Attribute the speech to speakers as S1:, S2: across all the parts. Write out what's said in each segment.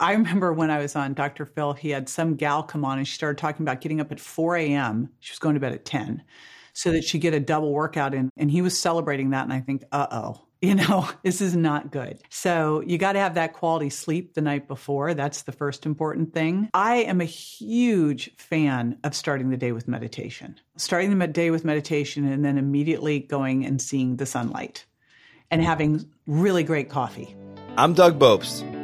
S1: I remember when I was on Dr. Phil, he had some gal come on and she started talking about getting up at 4 a.m. She was going to bed at 10 so that she'd get a double workout in. And he was celebrating that. And I think, uh oh, you know, this is not good. So you got to have that quality sleep the night before. That's the first important thing. I am a huge fan of starting the day with meditation, starting the day with meditation and then immediately going and seeing the sunlight and having really great coffee.
S2: I'm Doug Bopst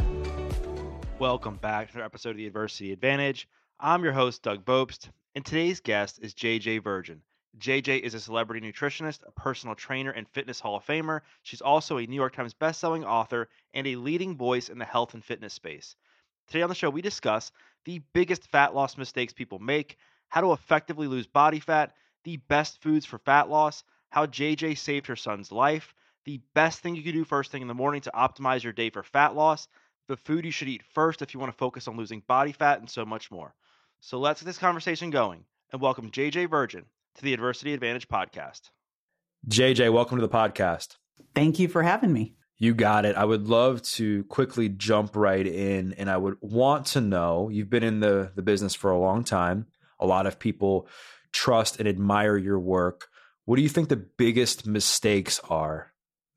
S2: Welcome back to another episode of the Adversity Advantage. I'm your host, Doug Bopst, and today's guest is JJ Virgin. JJ is a celebrity nutritionist, a personal trainer, and fitness hall of famer. She's also a New York Times bestselling author and a leading voice in the health and fitness space. Today on the show, we discuss the biggest fat loss mistakes people make, how to effectively lose body fat, the best foods for fat loss, how JJ saved her son's life, the best thing you can do first thing in the morning to optimize your day for fat loss, the food you should eat first if you want to focus on losing body fat, and so much more. So let's get this conversation going and welcome JJ Virgin to the Adversity Advantage podcast. JJ, welcome to the podcast.
S1: Thank you for having me.
S2: You got it. I would love to quickly jump right in and I would want to know you've been in the, the business for a long time. A lot of people trust and admire your work. What do you think the biggest mistakes are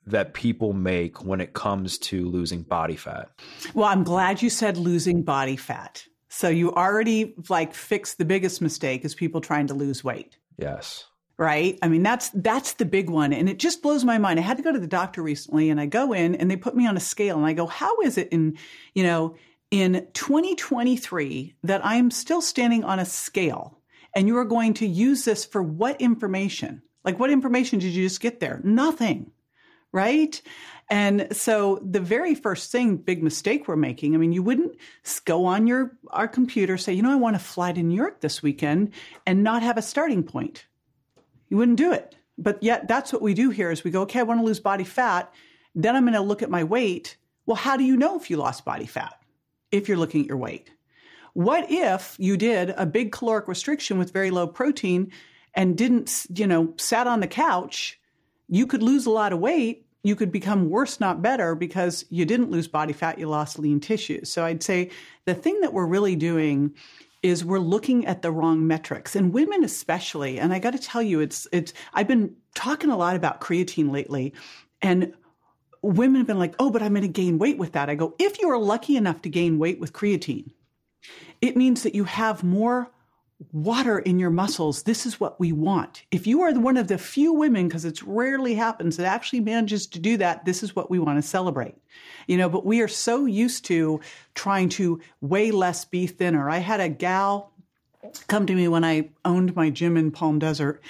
S2: that people make when it comes to losing body fat?
S1: Well, I'm glad you said losing body fat. So you already like fixed the biggest mistake is people trying to lose weight.
S2: Yes.
S1: Right? I mean that's that's the big one and it just blows my mind. I had to go to the doctor recently and I go in and they put me on a scale and I go, "How is it in, you know, in 2023 that I'm still standing on a scale and you are going to use this for what information? Like what information did you just get there? Nothing right? And so the very first thing, big mistake we're making, I mean, you wouldn't go on your our computer, say, you know, I want to fly to New York this weekend and not have a starting point. You wouldn't do it. But yet that's what we do here is we go, okay, I want to lose body fat. Then I'm going to look at my weight. Well, how do you know if you lost body fat? If you're looking at your weight. What if you did a big caloric restriction with very low protein and didn't, you know, sat on the couch? You could lose a lot of weight, you could become worse, not better, because you didn't lose body fat, you lost lean tissue. So I'd say the thing that we're really doing is we're looking at the wrong metrics and women especially and i got to tell you it's it's i've been talking a lot about creatine lately and women have been like oh but i'm going to gain weight with that i go if you are lucky enough to gain weight with creatine it means that you have more water in your muscles. This is what we want. If you are one of the few women, because it rarely happens, that actually manages to do that, this is what we want to celebrate. You know, but we are so used to trying to weigh less, be thinner. I had a gal come to me when I owned my gym in Palm Desert,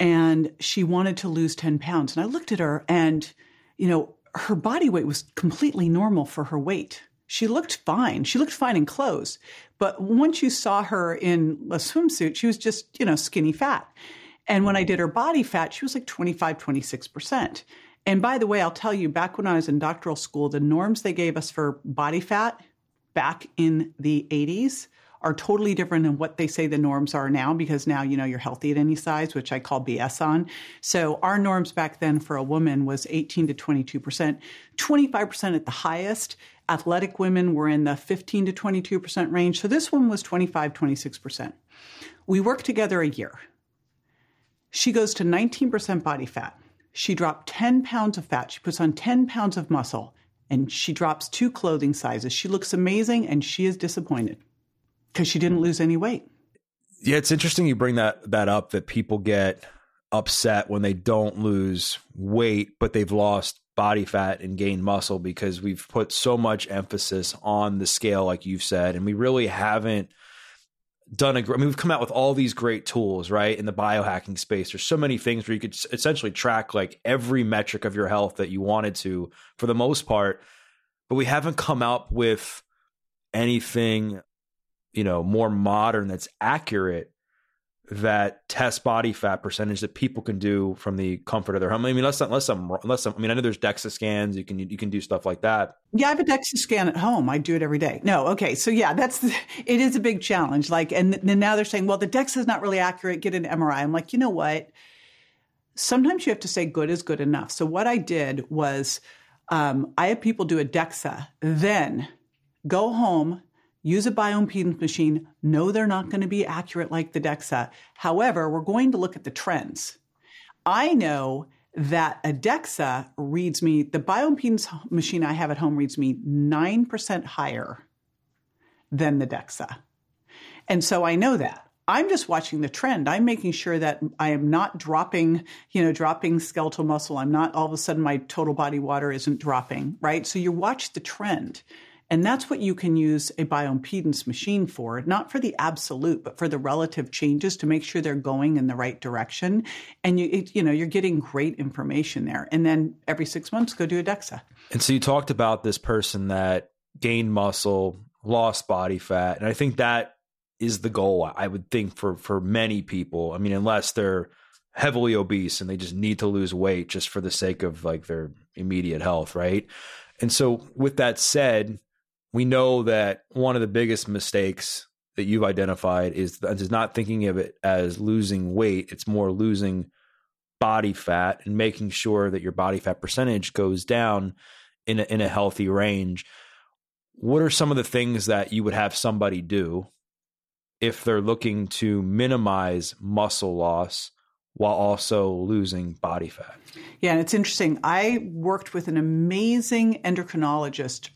S1: and she wanted to lose 10 pounds. And I looked at her, and, you know, her body weight was completely normal for her weight. She looked fine. She looked fine in clothes. But once you saw her in a swimsuit, she was just, you know, skinny fat. And when I did her body fat, she was like 25, 26%. And by the way, I'll tell you, back when I was in doctoral school, the norms they gave us for body fat back in the 80s are totally different than what they say the norms are now because now you know you're healthy at any size which i call bs on so our norms back then for a woman was 18 to 22% 25% at the highest athletic women were in the 15 to 22% range. So this one was 25 26% we worked together a year. She goes to 19% body fat. She dropped 10 pounds of fat. She puts on 10 pounds of muscle and she drops two clothing sizes. She looks amazing and she is disappointed because she didn't lose any weight.
S2: Yeah, it's interesting you bring that that up that people get upset when they don't lose weight, but they've lost body fat and gain muscle because we've put so much emphasis on the scale, like you've said, and we really haven't done a. I mean, we've come out with all these great tools, right? In the biohacking space, there's so many things where you could essentially track like every metric of your health that you wanted to, for the most part, but we haven't come up with anything you know, more modern, that's accurate that test body fat percentage that people can do from the comfort of their home. I mean, unless unless I'm unless I'm, I mean, I know there's DEXA scans. You can you can do stuff like that.
S1: Yeah, I have a DEXA scan at home. I do it every day. No, okay, so yeah, that's it is a big challenge. Like, and then now they're saying, well, the DEXA is not really accurate. Get an MRI. I'm like, you know what? Sometimes you have to say good is good enough. So what I did was, um, I had people do a DEXA, then go home use a bioimpedance machine, No, they're not going to be accurate like the DEXA. However, we're going to look at the trends. I know that a DEXA reads me, the bioimpedance machine I have at home reads me 9% higher than the DEXA. And so I know that. I'm just watching the trend. I'm making sure that I am not dropping, you know, dropping skeletal muscle. I'm not all of a sudden my total body water isn't dropping, right? So you watch the trend. And that's what you can use a bioimpedance machine for, not for the absolute, but for the relative changes to make sure they're going in the right direction. And you, it, you know, you're getting great information there. And then every six months, go do a DEXA.
S2: And so you talked about this person that gained muscle, lost body fat, and I think that is the goal. I would think for for many people. I mean, unless they're heavily obese and they just need to lose weight just for the sake of like their immediate health, right? And so, with that said, we know that one of the biggest mistakes that you've identified is, is not thinking of it as losing weight. It's more losing body fat and making sure that your body fat percentage goes down in a, in a healthy range. What are some of the things that you would have somebody do if they're looking to minimize muscle loss while also losing body fat?
S1: Yeah, and it's interesting. I worked with an amazing endocrinologist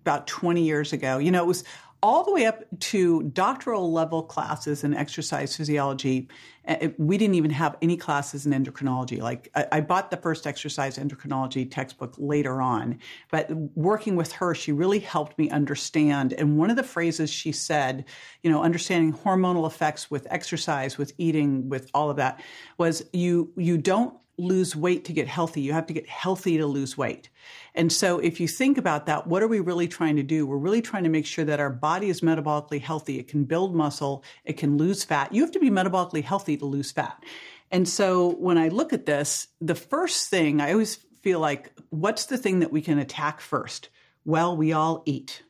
S1: about 20 years ago. You know, it was all the way up to doctoral level classes in exercise physiology. Uh, we didn't even have any classes in endocrinology. Like I, bought the first exercise endocrinology textbook later on, but working with her, she really helped me understand. And one of the phrases she said, you know, understanding hormonal effects with exercise, with eating, with all of that, was you you don't lose weight to get healthy. You have to get healthy to lose weight. And so if you think about that, what are we really trying to do? We're really trying to make sure that our body is metabolically healthy. It can build muscle. It can lose fat. You have to be metabolically healthy to lose fat. And so when I look at this, the first thing I always feel like, what's the thing that we can attack first? Well, we all eat,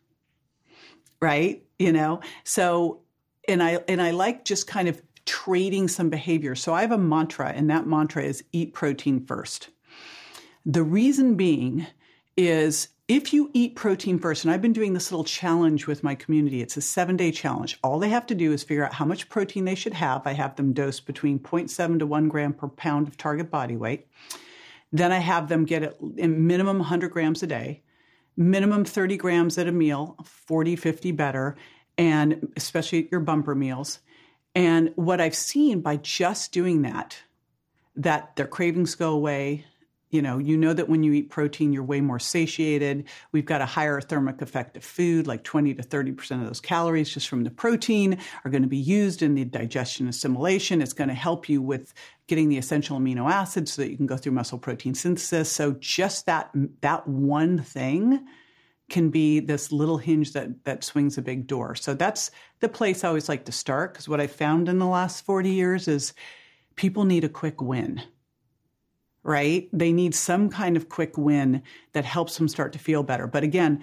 S1: right? You know, so, and I, and I like just kind of trading some behavior. So I have a mantra, and that mantra is eat protein first. The reason being is if you eat protein first, and I've been doing this little challenge with my community, it's a seven day challenge. All they have to do is figure out how much protein they should have. I have them dose between 0.7 to 1 gram per pound of target body weight. Then I have them get in minimum 100 grams a day, minimum 30 grams at a meal, 40, 50 better, and especially at your bumper meals. And what I've seen by just doing that, that their cravings go away. You know, you know that when you eat protein, you're way more satiated. We've got a higher thermic effect of food, like 20 to 30% of those calories just from the protein are going to be used in the digestion assimilation. It's going to help you with getting the essential amino acids so that you can go through muscle protein synthesis. So just that, that one thing can be this little hinge that that swings a big door. So that's the place I always like to start because what I found in the last 40 years is people need a quick win. Right? They need some kind of quick win that helps them start to feel better. But again,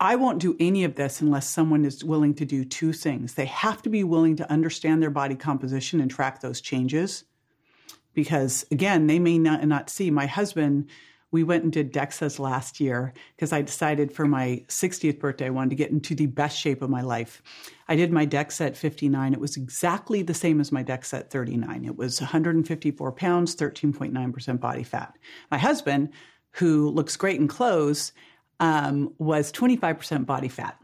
S1: I won't do any of this unless someone is willing to do two things. They have to be willing to understand their body composition and track those changes. Because again, they may not, not see. My husband we went and did DEXAs last year because I decided for my 60th birthday I wanted to get into the best shape of my life. I did my DEXA at 59. It was exactly the same as my DEXA at 39. It was 154 pounds, 13.9% body fat. My husband, who looks great in clothes, um, was 25% body fat.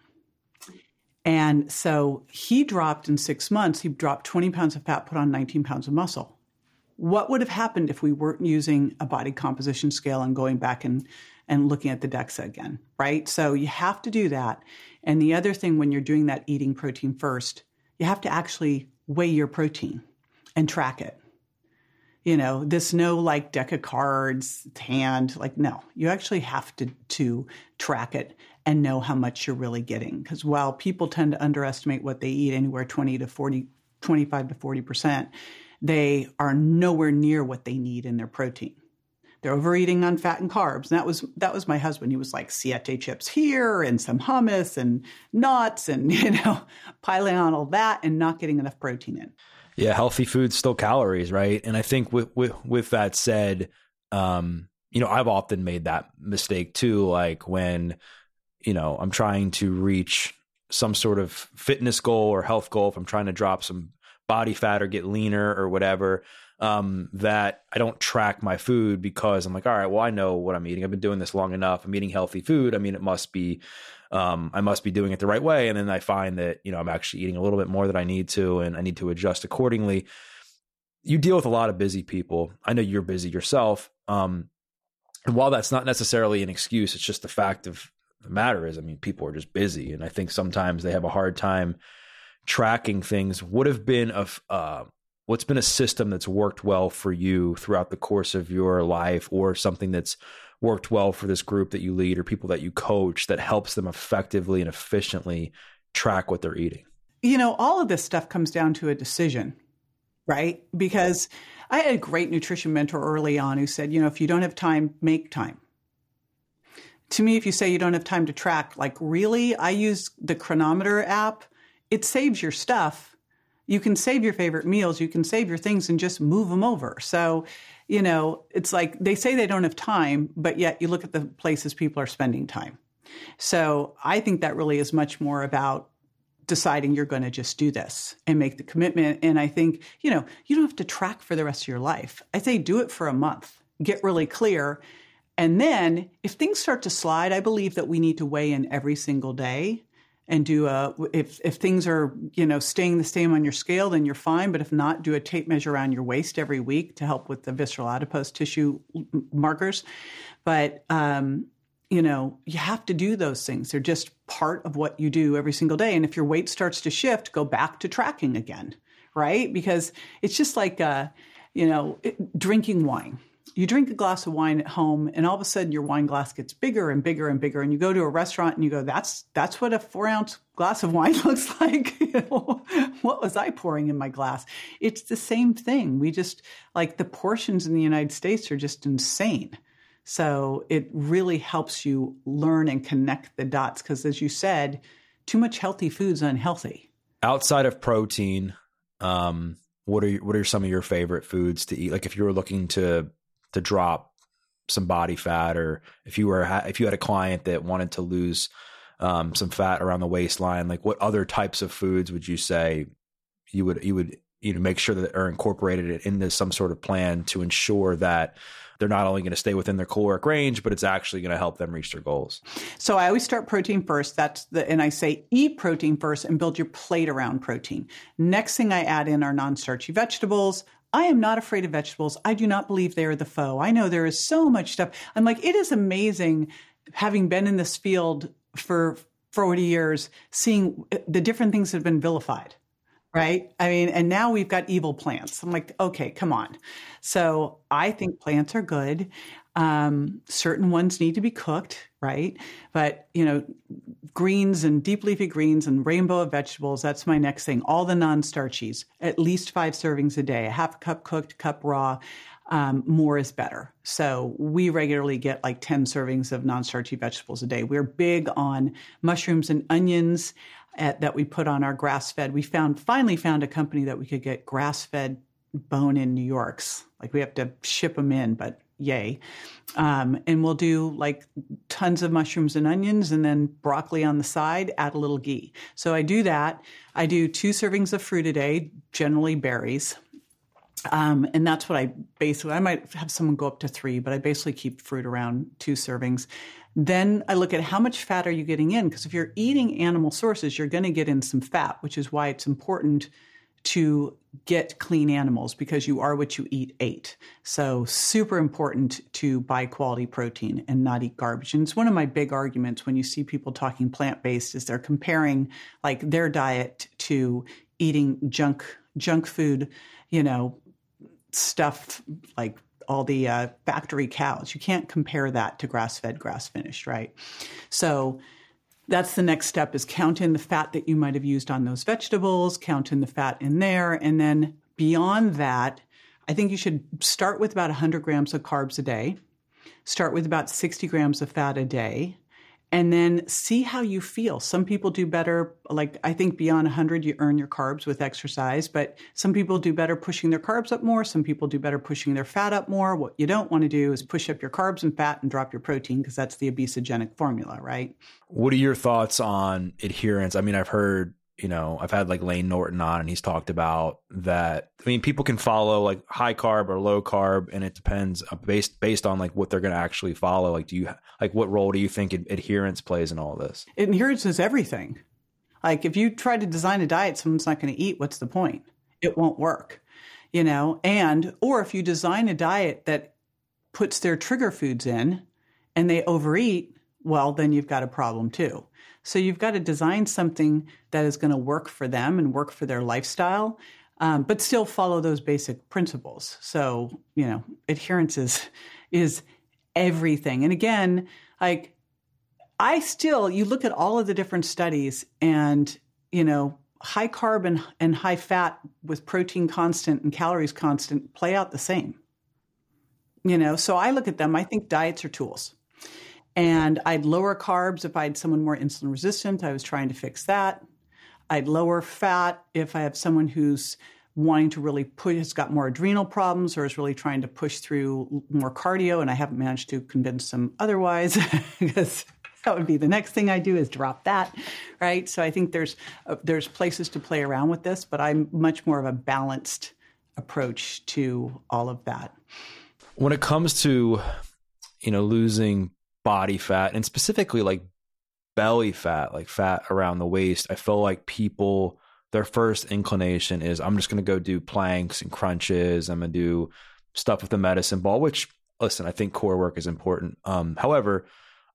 S1: And so he dropped in six months, he dropped 20 pounds of fat, put on 19 pounds of muscle what would have happened if we weren't using a body composition scale and going back and, and looking at the DEXA again, right? So you have to do that. And the other thing when you're doing that eating protein first, you have to actually weigh your protein and track it. You know, this no like deck of cards, hand, like no, you actually have to to track it and know how much you're really getting. Because while people tend to underestimate what they eat, anywhere 20 to 40, 25 to 40%, they are nowhere near what they need in their protein. They're overeating on fat and carbs. And that was that was my husband. He was like siete chips here and some hummus and nuts and you know piling on all that and not getting enough protein in.
S2: Yeah, healthy food's still calories, right? And I think with with with that said, um, you know, I've often made that mistake too. Like when, you know, I'm trying to reach some sort of fitness goal or health goal, if I'm trying to drop some body fat or get leaner or whatever, um, that I don't track my food because I'm like, all right, well, I know what I'm eating. I've been doing this long enough. I'm eating healthy food. I mean, it must be, um, I must be doing it the right way. And then I find that, you know, I'm actually eating a little bit more than I need to, and I need to adjust accordingly. You deal with a lot of busy people. I know you're busy yourself. Um, and while that's not necessarily an excuse, it's just the fact of the matter is, I mean, people are just busy. And I think sometimes they have a hard time tracking things. Would have been a, uh, what's been a system that's worked well for you throughout the course of your life or something that's worked well for this group that you lead or people that you coach that helps them effectively and efficiently track what they're eating?
S1: You know, all of this stuff comes down to a decision, right? Because I had a great nutrition mentor early on who said, you know, if you don't have time, make time. To me, if you say you don't have time to track, like really, I use the Cronometer app. It saves your stuff you can save your favorite meals, you can save your things and just move them over. So, you know, it's like they say they don't have time, but yet you look at the places people are spending time. So I think that really is much more about deciding you're going to just do this and make the commitment. And I think, you know, you don't have to track for the rest of your life. I say do it for a month, get really clear. And then if things start to slide, I believe that we need to weigh in every single day and do a if if things are you know staying the same on your scale then you're fine. But if not do a tape measure around your waist every week to help with the visceral adipose tissue markers. But um, you know you have to do those things. They're just part of what you do every single day. And if your weight starts to shift go back to tracking again right? Because it's just like uh, you know drinking wine you drink a glass of wine at home and all of a sudden your wine glass gets bigger and bigger and bigger and you go to a restaurant and you go that's that's what a four ounce glass of wine looks like. What was i pouring in my glass? It's the same thing. We just like the portions in the united states are just insane. So it really helps you learn and connect the dots because as you said too much healthy food's unhealthy.
S2: Outside of protein um, what are what are some of your favorite foods to eat? Like if you were looking to to drop some body fat or if you were if you had a client that wanted to lose um, some fat around the waistline like what other types of foods would you say you would you would you know make sure that are incorporated into some sort of plan to ensure that they're not only going to stay within their caloric range, but it's actually going to help them reach their goals.
S1: So I always start protein first. That's the, and I say eat protein first and build your plate around protein. Next thing I add in are non starchy vegetables, I am not afraid of vegetables. I do not believe they are the foe. I know there is so much stuff. I'm like, it is amazing having been in this field for 40 years, seeing uh, the different things that have been vilified. Right. I mean, and now we've got evil plants. I'm like, okay, come on. So I think plants are good. Um, certain ones need to be cooked, right? But, you know, greens and deep leafy greens and rainbow of vegetables, that's my next thing. All the non starchies, at least five servings a day, a half a cup cooked, cup raw. Um, more is better. So we regularly get like 10 servings of non starchy vegetables a day. We're big on mushrooms and onions at, that we put on our grass fed. We found, finally found a company that we could get grass fed bone in New York's. Like we have to ship them in, but yay. Um, and we'll do like tons of mushrooms and onions and then broccoli on the side, add a little ghee. So I do that. I do two servings of fruit a day, generally berries. Um, and that's what I basically, I might have someone go up to three, but I basically keep fruit around two servings. Then I look at how much fat are you getting in? Because if you're eating animal sources, you're going to get in some fat, which is why it's important to get clean animals because you are what you eat ate. So super important to buy quality protein and not eat garbage. And it's one of my big arguments when you see people talking plant-based is they're comparing like their diet to eating junk junk food, you know, stuff like all the uh, factory cows. You can't compare that to grass-fed, grass-finished, right? So that's the next step is count in the fat that you might have used on those vegetables, count in the fat in there. And then beyond that, I think you should start with about 100 grams of carbs a day, start with about 60 grams of fat a day, and then see how you feel. Some people do better, like I think beyond 100, you earn your carbs with exercise, but some people do better pushing their carbs up more. Some people do better pushing their fat up more. What you don't want to do is push up your carbs and fat and drop your protein because that's the obesogenic formula, right?
S2: What are your thoughts on adherence? I mean, I've heard you know, I've had like Layne Norton on and he's talked about that. I mean, people can follow like high carb or low carb and it depends uh, based, based on like what they're going to actually follow. Like, do you, like, what role do you think adherence plays in all this?
S1: Adherence is everything. Like, if you try to design a diet someone's not going to eat, what's the point? It won't work, you know? And, or if you design a diet that puts their trigger foods in and they overeat, well, then you've got a problem too. So you've got to design something that is going to work for them and work for their lifestyle, um, but still follow those basic principles. So you know, adherence is is everything. And again, like I still, you look at all of the different studies, and you know, high carb and, and high fat with protein constant and calories constant play out the same. You know, so I look at them. I think diets are tools. And I'd lower carbs if I had someone more insulin resistant. I was trying to fix that. I'd lower fat if I have someone who's wanting to really push, has got more adrenal problems or is really trying to push through more cardio. And I haven't managed to convince them otherwise because that would be the next thing I do is drop that, right? So I think there's uh, there's places to play around with this, but I'm much more of a balanced approach to all of that.
S2: When it comes to you know losing body fat and specifically like belly fat, like fat around the waist, I feel like people their first inclination is I'm just going to go do planks and crunches. I'm going to do stuff with the medicine ball, which listen, I think core work is important. Um, however,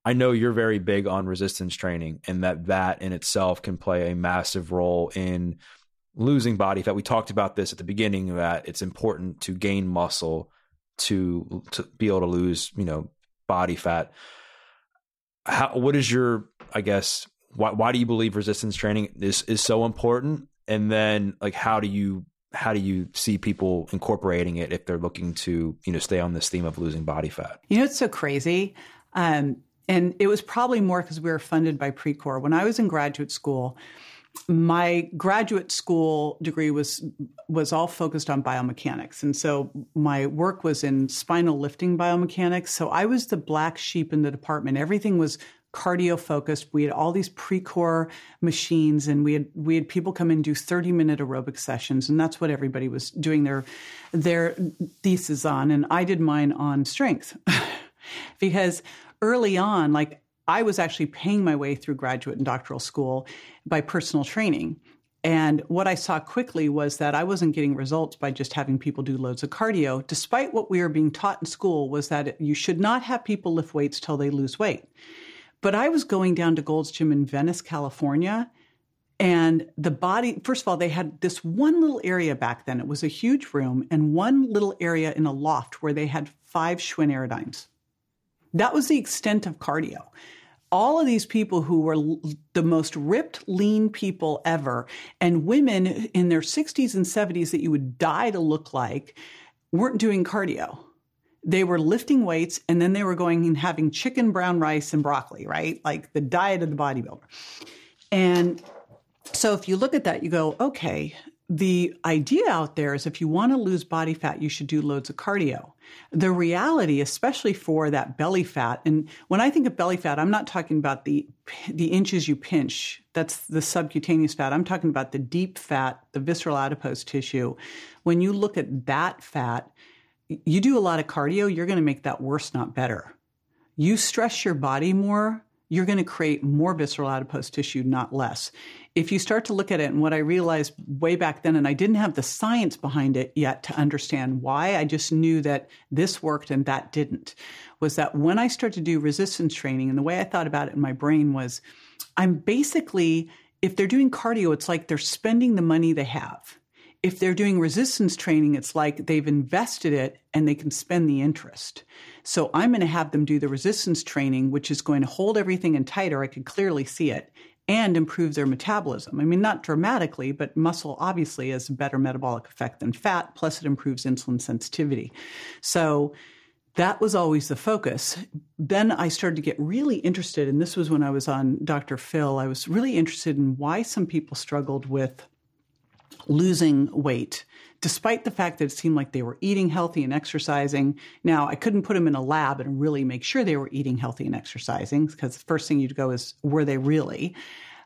S2: I know you're very big on resistance training and that that in itself can play a massive role in losing body fat. We talked about this at the beginning that it's important to gain muscle to to be able to lose, you know, body fat how what is your I guess why why do you believe resistance training is is so important? And then like how do you how do you see people incorporating it if they're looking to you know stay on this theme of losing body fat?
S1: You know, it's so crazy. Um, and it was probably more because we were funded by Precor. When I was in graduate school, my graduate school degree was was all focused on biomechanics. And so my work was in spinal lifting biomechanics. So i was the black sheep in the department. Everything was cardio focused we had all these Precor machines and we had we had people come and do 30 minute aerobic sessions and that's what everybody was doing their their thesis on. And i did mine on strength. Because early on like I was actually paying my way through graduate and doctoral school by personal training. And what I saw quickly was that I wasn't getting results by just having people do loads of cardio, despite what we were being taught in school was that you should not have people lift weights till they lose weight. But I was going down to Gold's Gym in Venice, California, and the body, first of all, they had this one little area back then. It was a huge room and one little area in a loft where they had five Schwinn airdynes. That was the extent of cardio all of these people who were the most ripped, lean people ever, and women in their 60s and 70s that you would die to look like, weren't doing cardio. They were lifting weights and then they were going and having chicken, brown rice, and broccoli, right? Like the diet of the bodybuilder. And so if you look at that, you go, okay, the idea out there is if you want to lose body fat, you should do loads of cardio. The reality, especially for that belly fat, and when I think of belly fat, I'm not talking about the the inches you pinch. That's the subcutaneous fat. I'm talking about the deep fat, the visceral adipose tissue. When you look at that fat, you do a lot of cardio, you're going to make that worse, not better. You stress your body more, you're going to create more visceral adipose tissue, not less if you start to look at it, and what I realized way back then, and I didn't have the science behind it yet to understand why, I just knew that this worked and that didn't, was that when I started to do resistance training, and the way I thought about it in my brain was I'm basically, if they're doing cardio, it's like they're spending the money they have. if they're doing resistance training, it's like they've invested it and they can spend the interest. So I'm going to have them do the resistance training, which is going to hold everything in tighter. I can clearly see it and improve their metabolism. I mean, not dramatically, but muscle obviously has a better metabolic effect than fat, plus it improves insulin sensitivity. So that was always the focus. Then I started to get really interested, and this was when I was on Dr. Phil. I was really interested in why some people struggled with losing weight, despite the fact that it seemed like they were eating healthy and exercising. Now, I couldn't put them in a lab and really make sure they were eating healthy and exercising because the first thing you'd go is, were they really?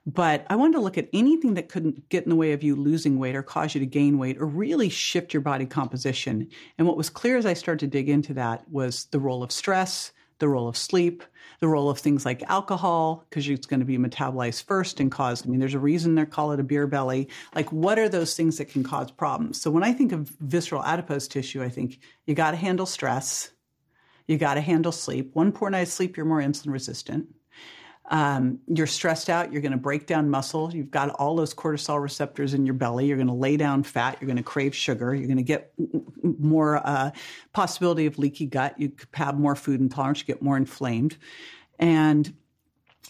S1: But I wanted to look at anything that couldn't get in the way of you losing weight or cause you to gain weight or really shift your body composition. And what was clear as I started to dig into that was the role of stress, the role of sleep, the role of things like alcohol, because it's going to be metabolized first and cause, I mean, there's a reason they call it a beer belly. Like, what are those things that can cause problems? So when I think of visceral adipose tissue, I think you got to handle stress. You got to handle sleep. One poor night's sleep, you're more insulin resistant. Um, you're stressed out. You're going to break down muscle. You've got all those cortisol receptors in your belly. You're going to lay down fat. You're going to crave sugar. You're going to get more uh, possibility of leaky gut. You have more food intolerance. You get more inflamed, and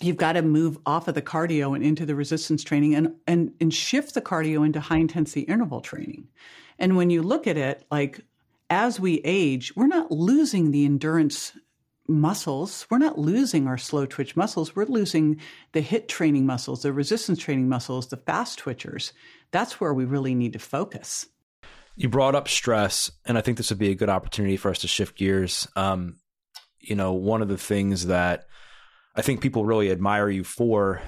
S1: you've got to move off of the cardio and into the resistance training and and and shift the cardio into high intensity interval training. And when you look at it, like as we age, we're not losing the endurance muscles. We're not losing our slow twitch muscles. We're losing the HIIT training muscles, the resistance training muscles, the fast twitchers. That's where we really need to focus.
S2: You brought up stress, and I think this would be a good opportunity for us to shift gears. Um, you know, one of the things that I think people really admire you for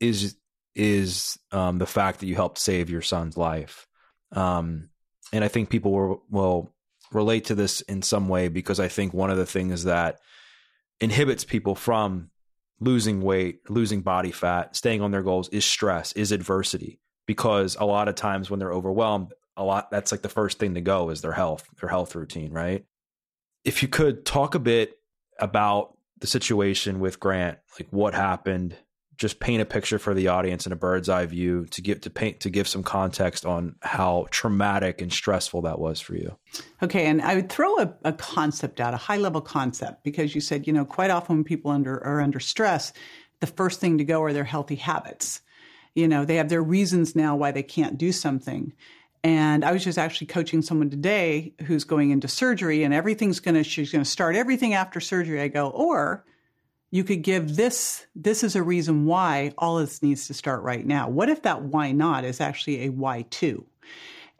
S2: is is um, the fact that you helped save your son's life. Um, and I think people will, will relate to this in some way because I think one of the things that inhibits people from losing weight, losing body fat, staying on their goals is stress, is adversity. Because a lot of times when they're overwhelmed, a lot that's like the first thing to go is their health, their health routine, right? If you could talk a bit about the situation with Grant, like what happened, just paint a picture for the audience in a bird's eye view to give to paint to give some context on how traumatic and stressful that was for you.
S1: Okay, and I would throw a, a concept out, a high level concept, because you said, you know, quite often when people under are under stress, the first thing to go are their healthy habits. You know, they have their reasons now why they can't do something. And I was just actually coaching someone today who's going into surgery and everything's going to, she's going to start everything after surgery. I go, or you could give this this is a reason why all this needs to start right now. What if that why not is actually a why too?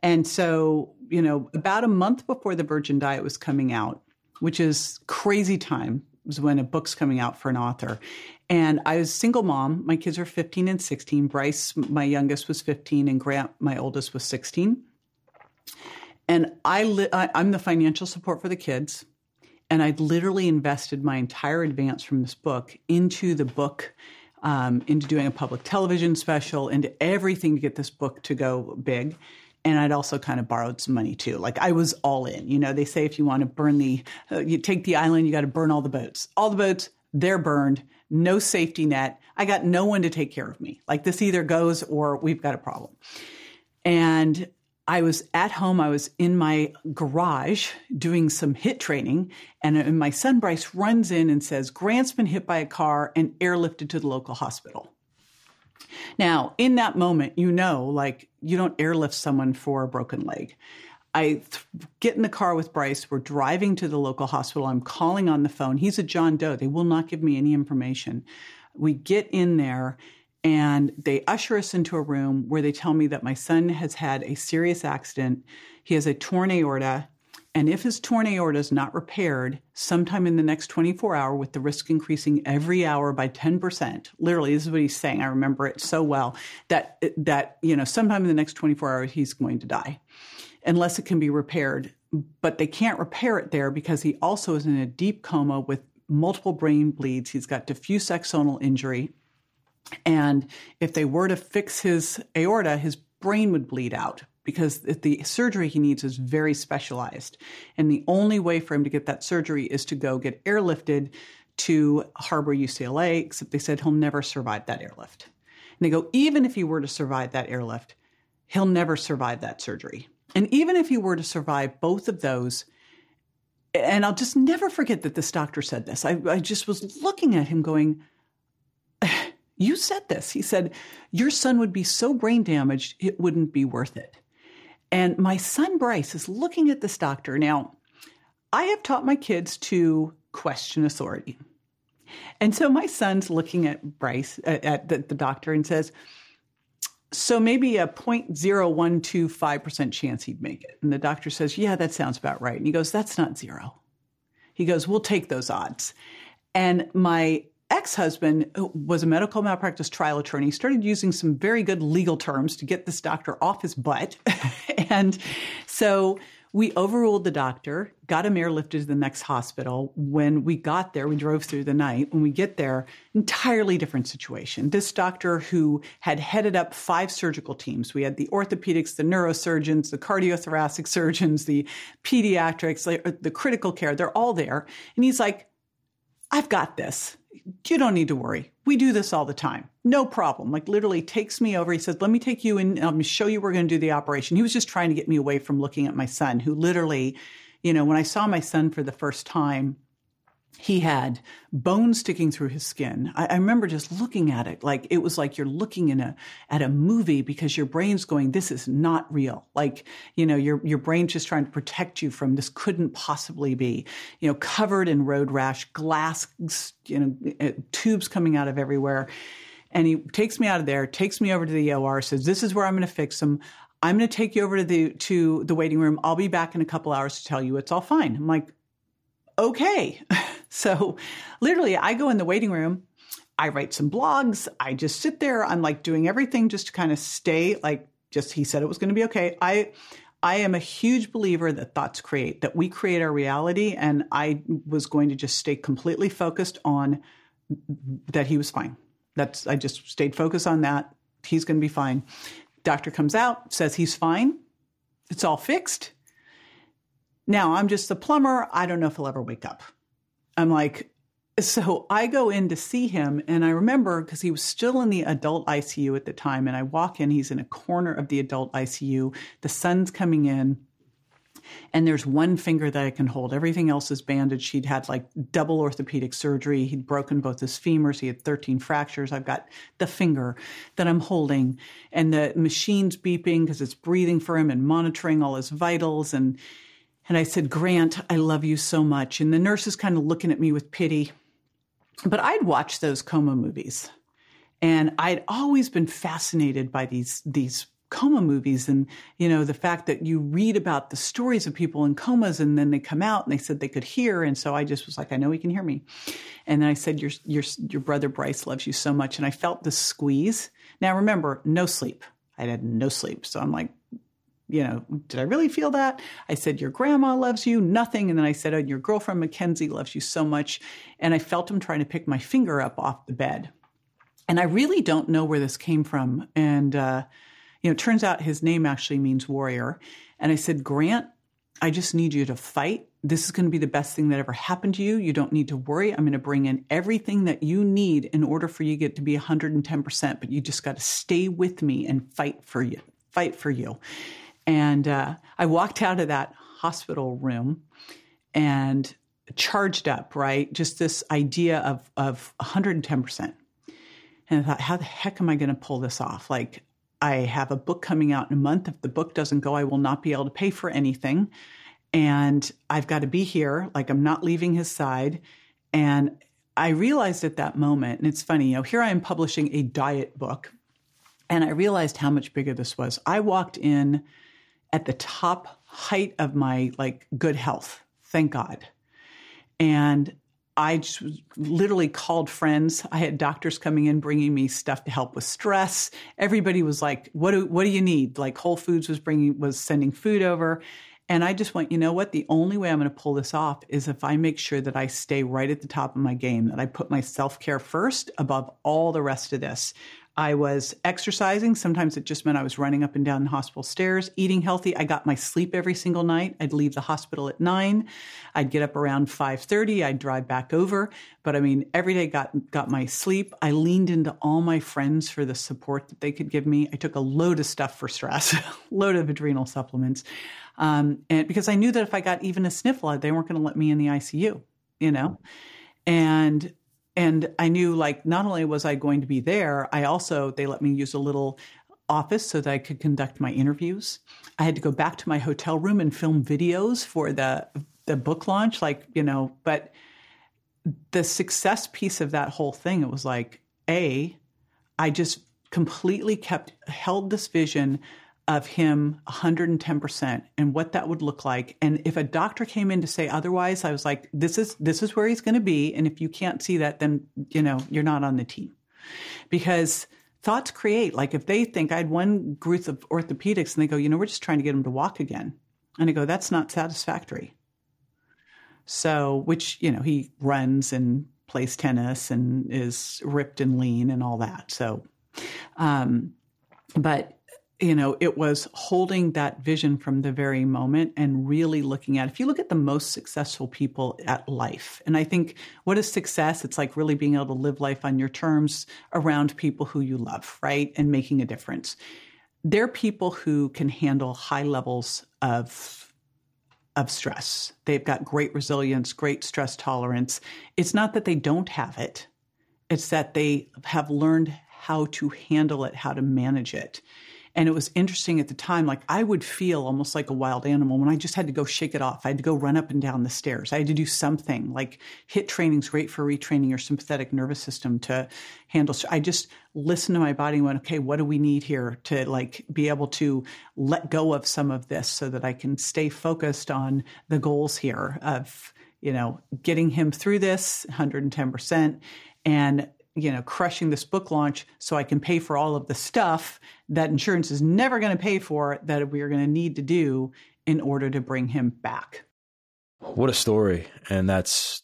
S1: And so you know about a month before the virgin diet was coming out which is crazy time was when a book's coming out for an author. And i was single mom. My kids are 15 and 16 bryce my youngest was 15 and grant my oldest was 16 and i li- i'm the financial support for the kids and I'd literally invested my entire advance from this book into the book, um, into doing a public television special, into everything to get this book to go big. And I'd also kind of borrowed some money too. Like I was all in. You know, they say if you want to burn the, uh, you take the island, you got to burn all the boats. All the boats, they're burned. No safety net. I got no one to take care of me. Like this either goes or we've got a problem. And I was at home. I was in my garage doing some HIIT training, and uh, my son Bryce runs in and says, Grant's been hit by a car and airlifted to the local hospital. Now, in that moment, you know, like you don't airlift someone for a broken leg. I th- get in the car with Bryce. We're driving to the local hospital. I'm calling on the phone. He's a John Doe. They will not give me any information. We get in there and they usher us into a room where they tell me that my son has had a serious accident. He has a torn aorta. And if his torn aorta is not repaired sometime in the next 24 hour, with the risk increasing every hour by 10%, literally, this is what he's saying. I remember it so well that, that, you know, sometime in the next 24 hours, he's going to die unless it can be repaired. But they can't repair it there because he also is in a deep coma with multiple brain bleeds. He's got diffuse axonal injury and if they were to fix his aorta, his brain would bleed out because the surgery he needs is very specialized. And the only way for him to get that surgery is to go get airlifted to Harbor UCLA, except they said he'll never survive that airlift. And they go, even if he were to survive that airlift, he'll never survive that surgery. And even if he were to survive both of those, and I'll just never forget that this doctor said this. I, I just was looking at him going, You said this. He said, Your son would be so brain damaged, it wouldn't be worth it. And my son Bryce is looking at this doctor. Now, I have taught my kids to question authority. And so my son's looking at Bryce, uh, at the, the doctor, and says, so maybe a 0.0125% chance he'd make it. And the doctor says, Yeah, that sounds about right. And he goes, That's not zero. He goes, We'll take those odds. And my ex husband uh, was a medical malpractice trial attorney, started using some very good legal terms to get this doctor off his butt. and so we overruled the doctor, got him airlifted to the next hospital. When we got there, we drove through the night. When we get there, entirely different situation. This doctor who had headed up five surgical teams. We had the orthopedics, the neurosurgeons, the cardiothoracic surgeons, the pediatrics, uh, the critical care. They're all there. And he's like, I've got this you don't need to worry. We do this all the time. No problem. Like literally takes me over. He says, let me take you in. Let me show you we're going to do the operation. He was just trying to get me away from looking at my son who literally, you know, when I saw my son for the first time, he had bones sticking through his skin. I, I, remember just looking at it like it was like you're looking in a at a movie because your brain's going, "This is not real." Like you know, your your brain's just trying to protect you from this. Couldn't possibly be. You know, covered in road rash, glass, you know, uh, tubes coming out of everywhere. And he takes me out of there, takes me over to the OR, says, "This is where I'm going to fix him." I'm going to take you over to the to the waiting room. I'll be back in a couple hours to tell you it's all fine. I'm like, okay. So literally, I go in the waiting room, I write some blogs, I just sit there, I'm like doing everything just to kind of stay like just he said it was going to be okay. I I am a huge believer that thoughts create, that we create our reality. And I was going to just stay completely focused on that he was fine. That's I just stayed focused on that. He's going to be fine. Doctor comes out, says he's fine. It's all fixed. Now I'm just a plumber. I don't know if he'll ever wake up. I'm like, so I go in to see him, and I remember because he was still in the adult ICU at the time, and I walk in, he's in a corner of the adult ICU. The sun's coming in, and there's one finger that I can hold. Everything else is bandaged. He'd had like double orthopedic surgery. He'd broken both his femurs. He had 13 fractures. I've got the finger that I'm holding, and the machine's beeping because it's breathing for him and monitoring all his vitals. And and I said, Grant, I love you so much. And the nurse is kind of looking at me with pity. But I'd watched those coma movies. And I'd always been fascinated by these, these coma movies and, you know, the fact that you read about the stories of people in comas and then they come out and they said they could hear. And so I just was like, I know he can hear me. And then I said, your, your, your brother Bryce loves you so much. And I felt the squeeze. Now remember, no sleep. I had no sleep. So I'm like, you know, did I really feel that? I said, Your grandma loves you, nothing. And then I said, Oh, your girlfriend Mackenzie loves you so much. And I felt him trying to pick my finger up off the bed. And I really don't know where this came from. And, uh, you know, it turns out his name actually means warrior. And I said, Grant, I just need you to fight. This is going to be the best thing that ever happened to you. You don't need to worry. I'm going to bring in everything that you need in order for you to get to be 110%, but you just got to stay with me and fight for you. Fight for you. And uh, I walked out of that hospital room and charged up, right? Just this idea of, of 110%. And I thought, how the heck am I going to pull this off? Like, I have a book coming out in a month. If the book doesn't go, I will not be able to pay for anything. And I've got to be here. Like, I'm not leaving his side. And I realized at that moment, and it's funny, you know, here I am publishing a diet book. And I realized how much bigger this was. I walked in at the top height of my like good health. Thank God. And I just literally called friends. I had doctors coming in bringing me stuff to help with stress. Everybody was like, "What do what do you need?" Like Whole Foods was bringing was sending food over, and I just went, "You know what? The only way I'm going to pull this off is if I make sure that I stay right at the top of my game, that I put my self-care first above all the rest of this. I was exercising. Sometimes it just meant I was running up and down the hospital stairs, eating healthy. I got my sleep every single night. I'd leave the hospital at nine. I'd get up around 5.30. I'd drive back over. But I mean, every day got, got my sleep. I leaned into all my friends for the support that they could give me. I took a load of stuff for stress, load of adrenal supplements. Um, and because I knew that if I got even a sniffle, they weren't going to let me in the ICU, you know? And and I knew like not only was I going to be there, I also they let me use a little office so that I could conduct my interviews. I had to go back to my hotel room and film videos for the the book launch like, you know, but the success piece of that whole thing it was like a I just completely kept held this vision of him 110% and what that would look like. And if a doctor came in to say otherwise i was like this is this is where he's going to be. And if you can't see that then you know you're not on the team. Because thoughts create. Like if they think i had one group of orthopedics and they go you know we're just trying to get him to walk again. And i go that's not satisfactory. So which you know he runs and plays tennis and is ripped and lean and all that. So um but you know, it was holding that vision from the very moment and really looking at, if you look at the most successful people at life, and I think what is success? It's like really being able to live life on your terms around people who you love, right? And making a difference. They're people who can handle high levels of of stress. They've got great resilience, great stress tolerance. It's not that they don't have it. It's that they have learned how to handle it, how to manage it. And it was interesting at the time, like I would feel almost like a wild animal when I just had to go shake it off. I had to go run up and down the stairs. I had to do something like HIIT training's great for retraining your sympathetic nervous system to handle. I just listened to my body and went, okay, what do we need here to like be able to let go of some of this so that I can stay focused on the goals here of, you know, getting him through this 110% and you know, crushing this book launch so I can pay for all of the stuff that insurance is never going to pay for that we are going to need to do in order to bring him back.
S2: What a story. And that's,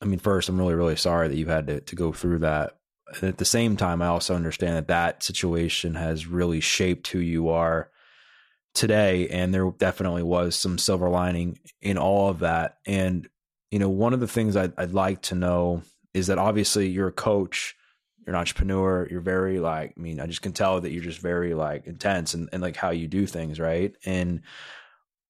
S2: I mean, first, I'm really, really sorry that you had to, to go through that. And at the same time, I also understand that that situation has really shaped who you are today. And there definitely was some silver lining in all of that. And, you know, one of the things I'd, I'd like to know is that obviously you're a coach, you're an entrepreneur, you're very like, I mean, I just can tell that you're just very like intense and, and like how you do things, right? And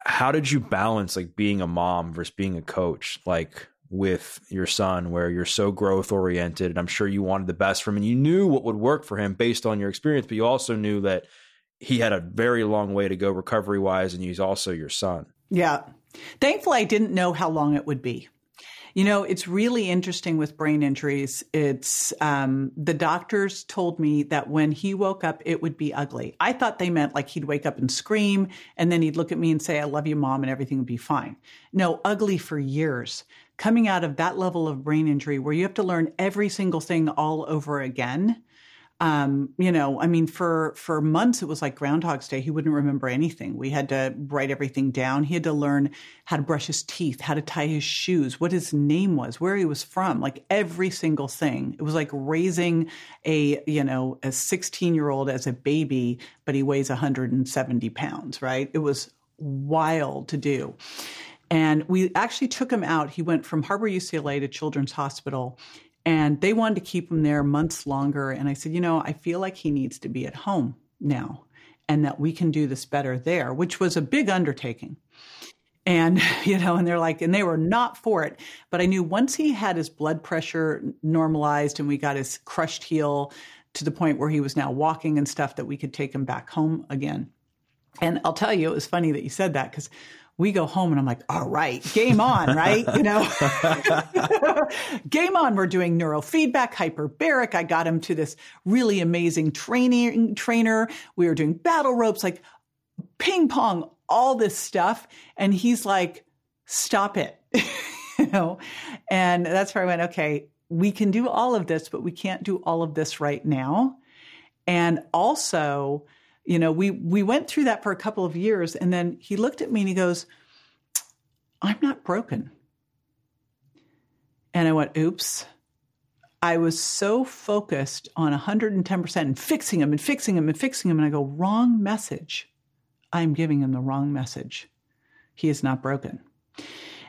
S2: how did you balance like being a mom versus being a coach, like with your son, where you're so growth oriented and I'm sure you wanted the best for him and you knew what would work for him based on your experience, but you also knew that he had a very long way to go recovery wise and he's also your son.
S1: Yeah. Thankfully, I didn't know how long it would be. You know, it's really interesting with brain injuries. It's um, the doctors told me that when he woke up, it would be ugly. I thought they meant like he'd wake up and scream, and then he'd look at me and say, I love you, mom, and everything would be fine. No, ugly for years. Coming out of that level of brain injury where you have to learn every single thing all over again um, you know, I mean, for for months it was like Groundhog's Day. He wouldn't remember anything. We had to write everything down. He had to learn how to brush his teeth, how to tie his shoes, what his name was, where he was from, like every single thing. It was like raising a you know a 16 year old as a baby, but he weighs 170 pounds. Right? It was wild to do. And we actually took him out. He went from Harbor UCLA to Children's Hospital and they wanted to keep him there months longer. And I said, you know, I feel like he needs to be at home now and that we can do this better there, which was a big undertaking. And, you know, and they're like, and they were not for it. But I knew once he had his blood pressure normalized and we got his crushed heel to the point where he was now walking and stuff, that we could take him back home again. And I'll tell you, it was funny that you said that because we go home and I'm like, all right, game on, right? You know, game on. We're doing neurofeedback, hyperbaric. I got him to this really amazing training trainer. We were doing battle ropes, like ping pong, all this stuff. And he's like, stop it, you know? And that's where I went, okay, we can do all of this, but we can't do all of this right now. And also, you know, we we went through that for a couple of years, and then he looked at me and he goes, "I'm not broken." And I went, "Oops." I was so focused on 110% and fixing him and fixing him and fixing him. And I go, wrong message. I'm giving him the wrong message. He is not broken.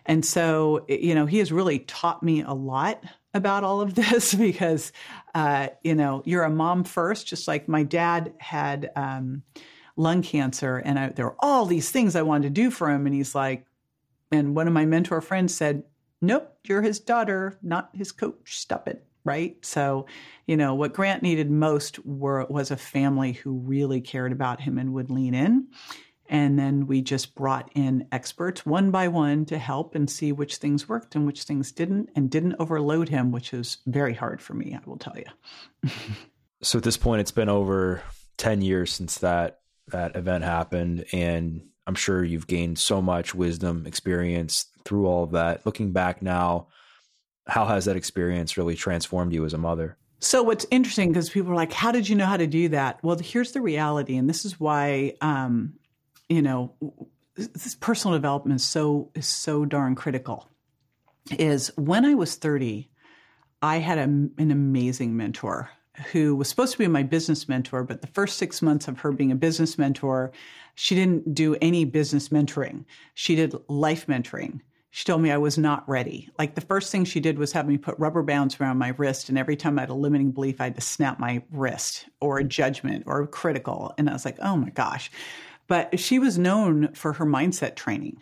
S1: And so, you know, he has really taught me a lot about all of this because, uh, you know, you're a mom first, just like my dad had um, lung cancer. And I, there were all these things I wanted to do for him. And he's like, and one of my mentor friends said, Nope, you're his daughter, not his coach. Stop it. Right. So, you know, what Grant needed most were, was a family who really cared about him and would lean in. And then we just brought in experts one by one to help and see which things worked and which things didn't, and didn't overload him, which is very hard for me, I will tell you.
S2: so at this point, it's been over 10 years since that that event happened and I'm sure you've gained so much wisdom, experience through all of that. Looking back now, how has that experience really transformed you as a mother?
S1: So what's interesting because people are like, "How did you know how to do that?" Well, here's the reality, and this is why, um, you know, this personal development is so is so darn critical. Is when I was 30, I had a, an amazing mentor who was supposed to be my business mentor, but the first six months of her being a business mentor, she didn't do any business mentoring. She did life mentoring. She told me I was not ready. Like the first thing she did was have me put rubber bands around my wrist. And every time I had a limiting belief, I had to snap my wrist or a judgment or a critical. And I was like, oh my gosh. But she was known for her mindset training.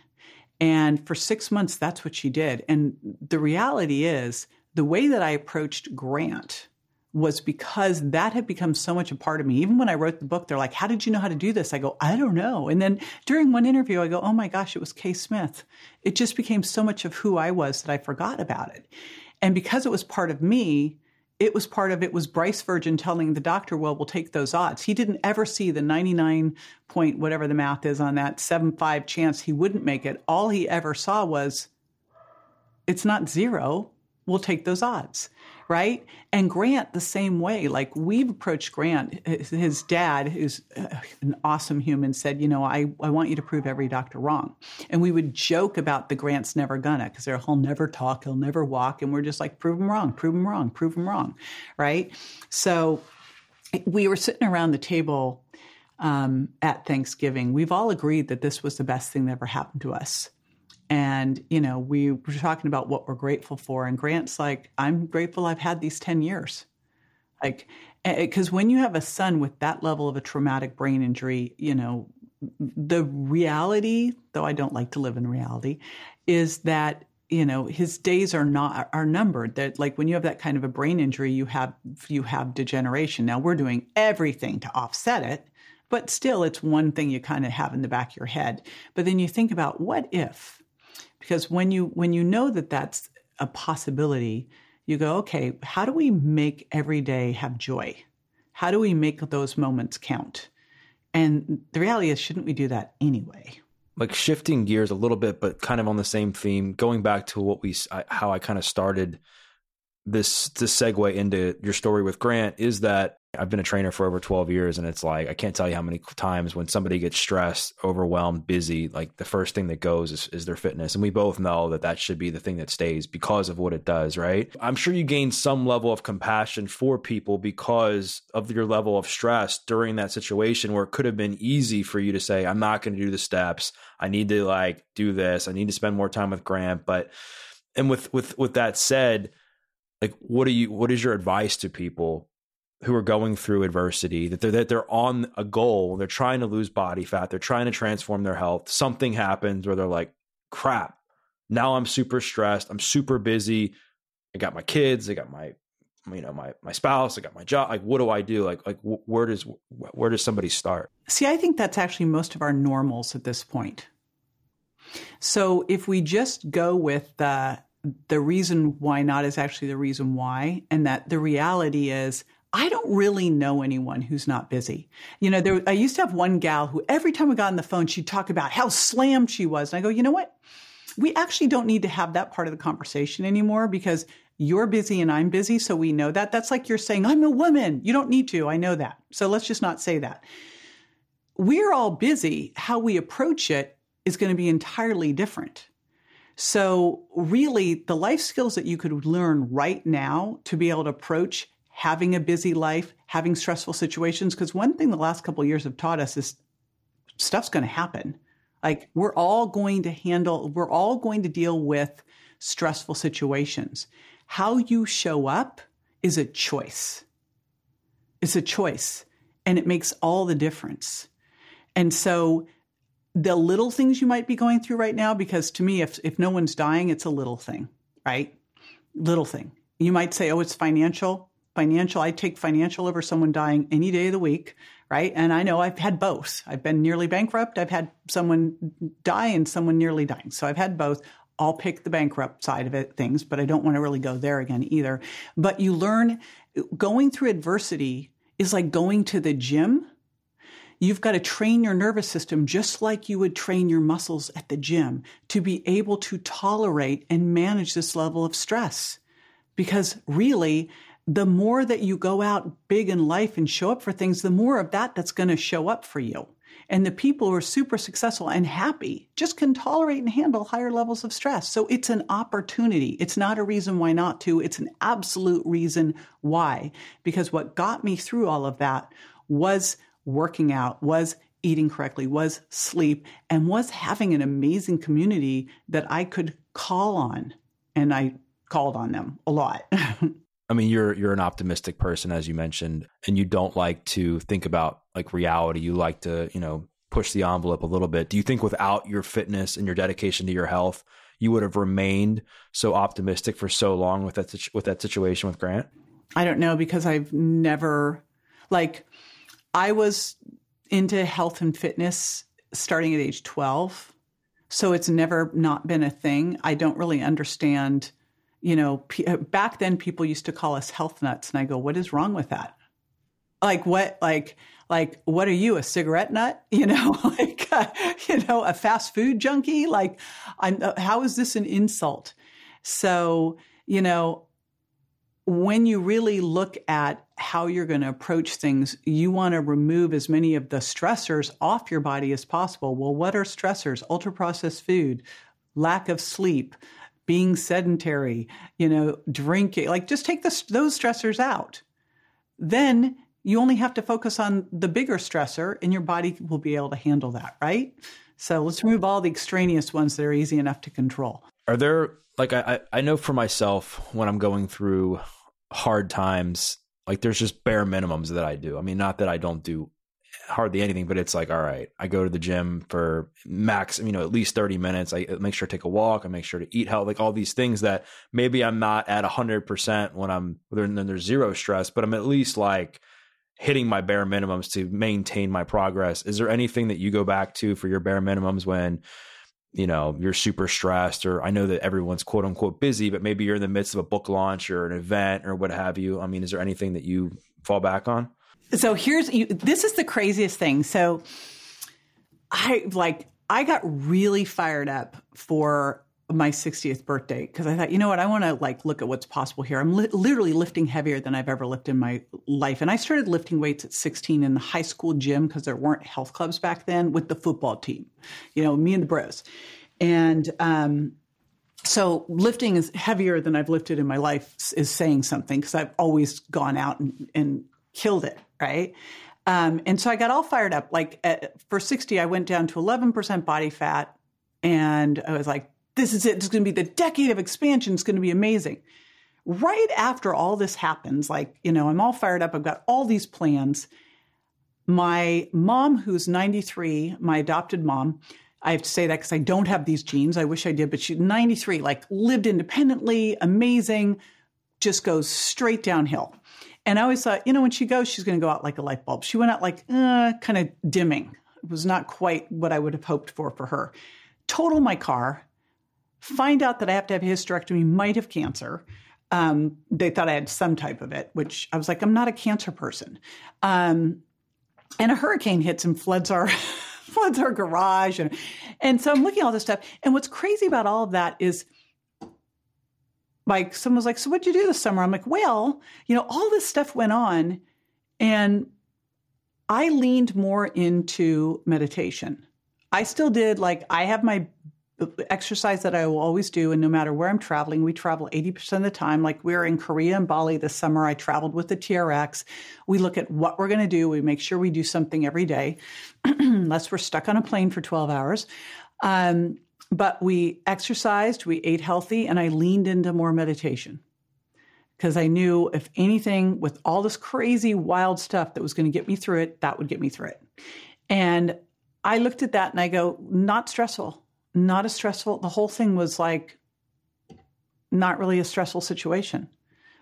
S1: And for six months, that's what she did. And the reality is, the way that I approached Grant was because that had become so much a part of me. Even when I wrote the book, they're like, How did you know how to do this? I go, I don't know. And then during one interview, I go, Oh my gosh, it was Kay Smith. It just became so much of who I was that I forgot about it. And because it was part of me, it was part of it was Bryce Virgin telling the doctor, well, we'll take those odds. He didn't ever see the 99 point, whatever the math is on that, 7 5 chance he wouldn't make it. All he ever saw was, it's not zero. We'll take those odds right? And Grant the same way. Like we've approached Grant, his dad, who's uh, an awesome human, said, you know, I, I want you to prove every doctor wrong. And we would joke about the Grant's never gonna, because they're, he'll never talk, he'll never walk. And we're just like, prove him wrong, prove him wrong, prove him wrong, right? So we were sitting around the table um, at Thanksgiving. We've all agreed that this was the best thing that ever happened to us. And, you know, we were talking about what we're grateful for. And Grant's like, I'm grateful I've had these 10 years. Like, because when you have a son with that level of a traumatic brain injury, you know, the reality, though I don't like to live in reality, is that you know his days are not are numbered that like when you have that kind of a brain injury you have you have degeneration now we're doing everything to offset it but still it's one thing you kind of have in the back of your head but then you think about what if because when you when you know that that's a possibility you go okay how do we make every day have joy? How do we make those moments count? And the reality is shouldn't we do that anyway?
S2: Like shifting gears a little bit but kind of on the same theme going back to what we how i kind of started this this segue into your story with grant is that I've been a trainer for over 12 years and it's like I can't tell you how many times when somebody gets stressed, overwhelmed, busy, like the first thing that goes is, is their fitness. And we both know that that should be the thing that stays because of what it does, right? I'm sure you gain some level of compassion for people because of your level of stress during that situation where it could have been easy for you to say, I'm not going to do the steps. I need to like do this. I need to spend more time with Grant. But, and with, with, with that said, like, what do you, what is your advice to people who are going through adversity that they're that they're on a goal they're trying to lose body fat they're trying to transform their health something happens where they're like crap now i'm super stressed i'm super busy i got my kids i got my you know my my spouse i got my job like what do i do? Like like where does where does somebody start?
S1: See i think that's actually most of our normals at this point. So if we just go with the the reason why not is actually the reason why and that the reality is I don't really know anyone who's not busy. You know, there, I used to have one gal who every time we got on the phone, she'd talk about how slammed she was. And I go, you know what? We actually don't need to have that part of the conversation anymore because you're busy and I'm busy. So we know that. That's like you're saying, I'm a woman. You don't need to. I know that. So let's just not say that. We're all busy. How we approach it is going to be entirely different. So, really, the life skills that you could learn right now to be able to approach having a busy life, having stressful situations, because one thing the last couple years have taught us is stuff's going to happen. Like, we're all going to handle, we're all going to deal with stressful situations. How you show up is a choice. It's a choice, and it makes all the difference. And so, the little things you might be going through right now, because to me, if, if no one's dying, it's a little thing, right? Little thing. You might say, oh, it's financial. Financial, I take financial over someone dying any day of the week, right? And I know I've had both. I've been nearly bankrupt. I've had someone die and someone nearly dying. So I've had both. I'll pick the bankrupt side of it, things, but I don't want to really go there again either. But you learn going through adversity is like going to the gym You've got to train your nervous system just like you would train your muscles at the gym to be able to tolerate and manage this level of stress. Because really, the more that you go out big in life and show up for things, the more of that that's going to show up for you. And the people who are super successful and happy just can tolerate and handle higher levels of stress. So it's an opportunity. It's not a reason why not to. It's an absolute reason why. Because what got me through all of that was working out, was eating correctly, was sleep, and was having an amazing community that I could call on. And I called on them a lot.
S2: I mean, you're you're an optimistic person, as you mentioned, and you don't like to think about like reality. You like to, you know, push the envelope a little bit. Do you think without your fitness and your dedication to your health, you would have remained so optimistic for so long with that with that situation with Grant?
S1: I don't know because I've never like I was into health and fitness starting at age 12. So it's never not been a thing. I don't really understand, you know, p- uh, back then people used to call us health nuts and I go, "What is wrong with that?" Like what like like what are you a cigarette nut you know like uh, you know a fast food junkie like i'm uh, how is this an insult so you know when you really look at how you're going to approach things, you want to remove as many of the stressors off your body as possible. Well, what are stressors? Ultra processed food, lack of sleep, being sedentary, you know, drinking. Like just take the, those stressors out. Then you only have to focus on the bigger stressor and your body will be able to handle that, right? So let's remove all the extraneous ones that are easy enough to control.
S2: Are there like I I know for myself when I'm going through hard times, like there's just bare minimums that I do. I mean, not that I don't do hardly anything, but it's like, all right, I go to the gym for max, you know, at least 30 minutes. I make sure to take a walk. I make sure to eat health, like all these things that maybe I'm not at hundred percent when I'm, then there's zero stress, but I'm at least like hitting my bare minimums to maintain my progress. Is there anything that you go back to for your bare minimums when you know you're super stressed or i know that everyone's quote unquote busy but maybe you're in the midst of a book launch or an event or what have you i mean is there anything that you fall back on
S1: so here's you, this is the craziest thing so i like i got really fired up for my 60th birthday because I thought, you know what, I want to like look at what's possible here. I'm li- literally lifting heavier than I've ever lifted in my life. And I started lifting weights at 16 in the high school gym because there weren't health clubs back then with the football team, you know, me and the bros. And um, so lifting is heavier than I've lifted in my life is saying something because I've always gone out and, and killed it, right? Um, and so I got all fired up. Like at, for 60, I went down to 11% body fat. And I was like, this is it. It's going to be the decade of expansion. It's going to be amazing. Right after all this happens, like, you know, I'm all fired up. I've got all these plans. My mom, who's 93, my adopted mom, I have to say that because I don't have these genes. I wish I did, but she's 93, like lived independently, amazing, just goes straight downhill. And I always thought, you know, when she goes, she's going to go out like a light bulb. She went out like uh, kind of dimming. It was not quite what I would have hoped for for her. Total my car, find out that I have to have a hysterectomy, might have cancer. Um, they thought I had some type of it, which I was like, I'm not a cancer person. Um, and a hurricane hits and floods our floods our garage, and and so I'm looking at all this stuff. And what's crazy about all of that is, like, someone was like, "So what'd you do this summer?" I'm like, "Well, you know, all this stuff went on, and I leaned more into meditation. I still did like I have my exercise that I will always do, and no matter where I'm traveling, we travel 80% of the time. Like we are in Korea and Bali this summer, I traveled with the TRX. We look at what we're going to do. We make sure we do something every day, unless we're stuck on a plane for 12 hours. Um, but we exercised, we ate healthy, and I leaned into more meditation because I knew if anything with all this crazy, wild stuff that was going to get me through it, that would get me through it. And I looked at that and I go, not stressful, not as stressful. The whole thing was like not really a stressful situation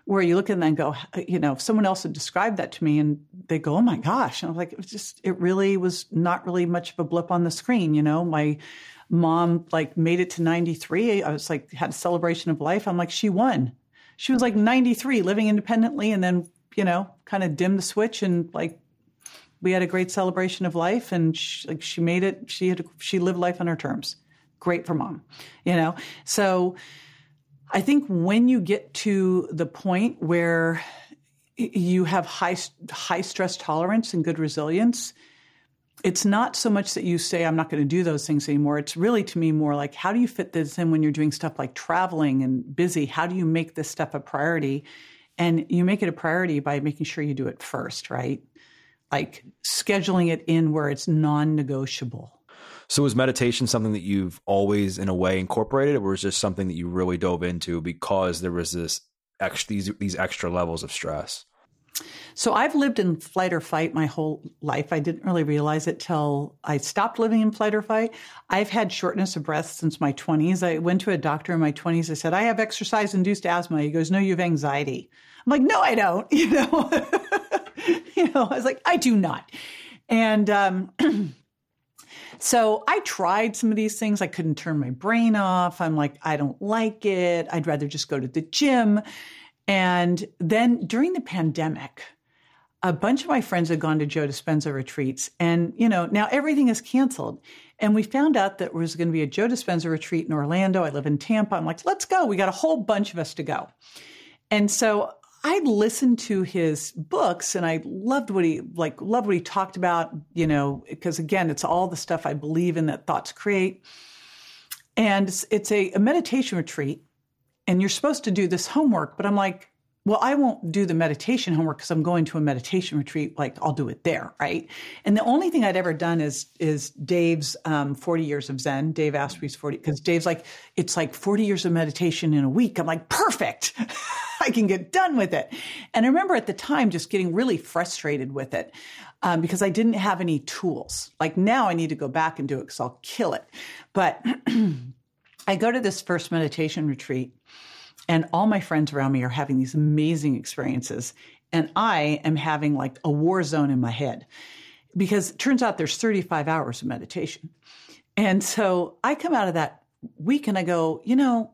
S1: where you look and go, you know, if someone else had described that to me and they go, oh my gosh. And I was like, it was just, it really was not really much of a blip on the screen. You know, my mom like made it to 93. I was like, had a celebration of life. I'm like, she won. She was like 93 living independently and then, you know, kind of dimmed the switch and like we had a great celebration of life and she, like she made it she had she lived life on her terms great for mom you know so i think when you get to the point where you have high high stress tolerance and good resilience it's not so much that you say i'm not going to do those things anymore. It's really to me more like how do you fit this in when you're doing stuff like traveling and busy? How do you make this stuff a priority? And you make it a priority by making sure you do it first right? Like scheduling it in where it's non-negotiable.
S2: So was meditation something that you've always in a way incorporated or was just something that you really dove into because there was this extra, these these extra levels of stress?
S1: So I've lived in flight or fight my whole life. I didn't really realize it till I stopped living in flight or fight. I've had shortness of breath since my 20s. I went to a doctor in my 20s. I said, I have exercise induced asthma. He goes, No, you have anxiety. I'm like, No, I don't. You know? you know, I was like, I do not. And um, so I tried some of these things. I couldn't turn my brain off. I'm like, I don't like it. I'd rather just go to the gym. And then during the pandemic, a bunch of my friends had gone to Joe Dispenza retreats. And, you know, now everything is canceled. And we found out that there was going to be a Joe Dispenza retreat in Orlando. I live in Tampa. I'm like, let's go. We got a whole bunch of us to go. And so I listened to his books and I loved what he like loved what he talked about, you know, because again, it's all the stuff I believe in that thoughts create. And it's, it's a, a meditation retreat and you're supposed to do this homework, but I'm like, well, I won't do the meditation homework because I'm going to a meditation retreat. Like I'll do it there, right? And the only thing I'd ever done is is Dave's um, 40 years of Zen. Dave Asprey's 40 because Dave's like it's like 40 years of meditation in a week. I'm like perfect. I can get done with it. And I remember at the time just getting really frustrated with it um, because I didn't have any tools. Like now I need to go back and do it because I'll kill it. But I go to this first meditation retreat and all my friends around me are having these amazing experiences. And I am having like a war zone in my head because it turns out there's 35 hours of meditation. And so I come out of that week and I go, you know,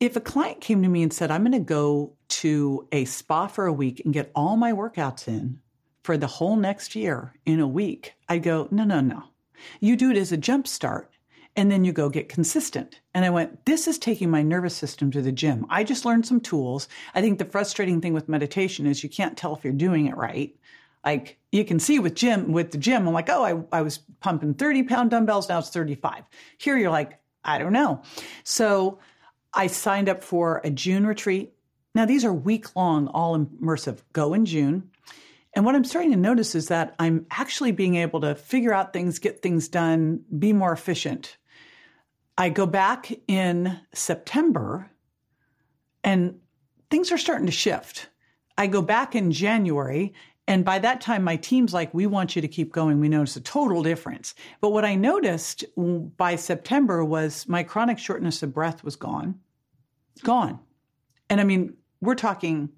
S1: if a client came to me and said, I'm going to go to a spa for a week and get all my workouts in for the whole next year in a week, I'd go, no, no, no. You do it as a jump start and then you go get consistent. And I went, this is taking my nervous system to the gym. I just learned some tools. I think the frustrating thing with meditation is you can't tell if you're doing it right. Like you can see with gym, with the gym, I'm like, oh, I, I was pumping 30 pound dumbbells. Now it's 35. Here you're like, I don't know. So I signed up for a June retreat. Now, these are week long, all immersive, go in June. And what I'm starting to notice is that I'm actually being able to figure out things, get things done, be more efficient. I go back in September and things are starting to shift. I go back in January and by that time, my team's like, we want you to keep going. We notice a total difference. But what I noticed by September was my chronic shortness of breath was gone. Gone. And I mean, we're talking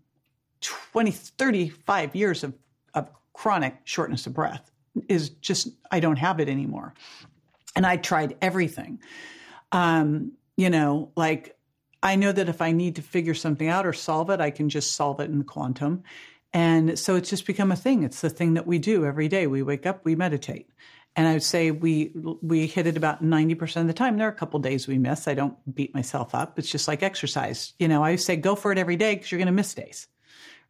S1: 20, 35 years of, of chronic shortness of breath is just, I don't have it anymore. And I tried everything. Um, you know, like I know that if I need to figure something out or solve it, I can just solve it in quantum. And so it's just become a thing. It's the thing that we do every day. We wake up, we meditate. And I would say we we hit it about 90% of the time. There are a couple days we miss. I don't beat myself up. It's just like exercise. You know, I say go for it every day because you're going to miss days.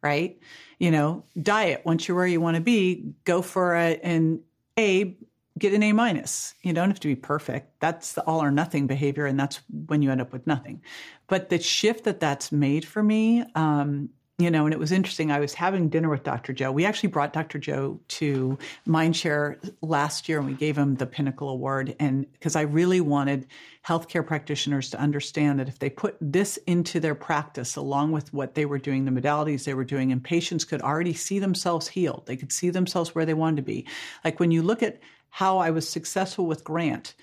S1: Right? You know, diet, once you're where you want to be, go for it and A, get an A minus. You don't have to be perfect. That's the all or nothing behavior, and that's when you end up with nothing. But the shift that that's made for me, um, you know, and it was interesting. I was having dinner with Dr. Joe. We actually brought Dr. Joe to Mindshare last year and we gave him the Pinnacle Award. And because I really wanted healthcare practitioners to understand that if they put this into their practice along with what they were doing, the modalities they were doing, and patients could already see themselves healed, they could see themselves where they wanted to be. Like when you look at how I was successful with Grant,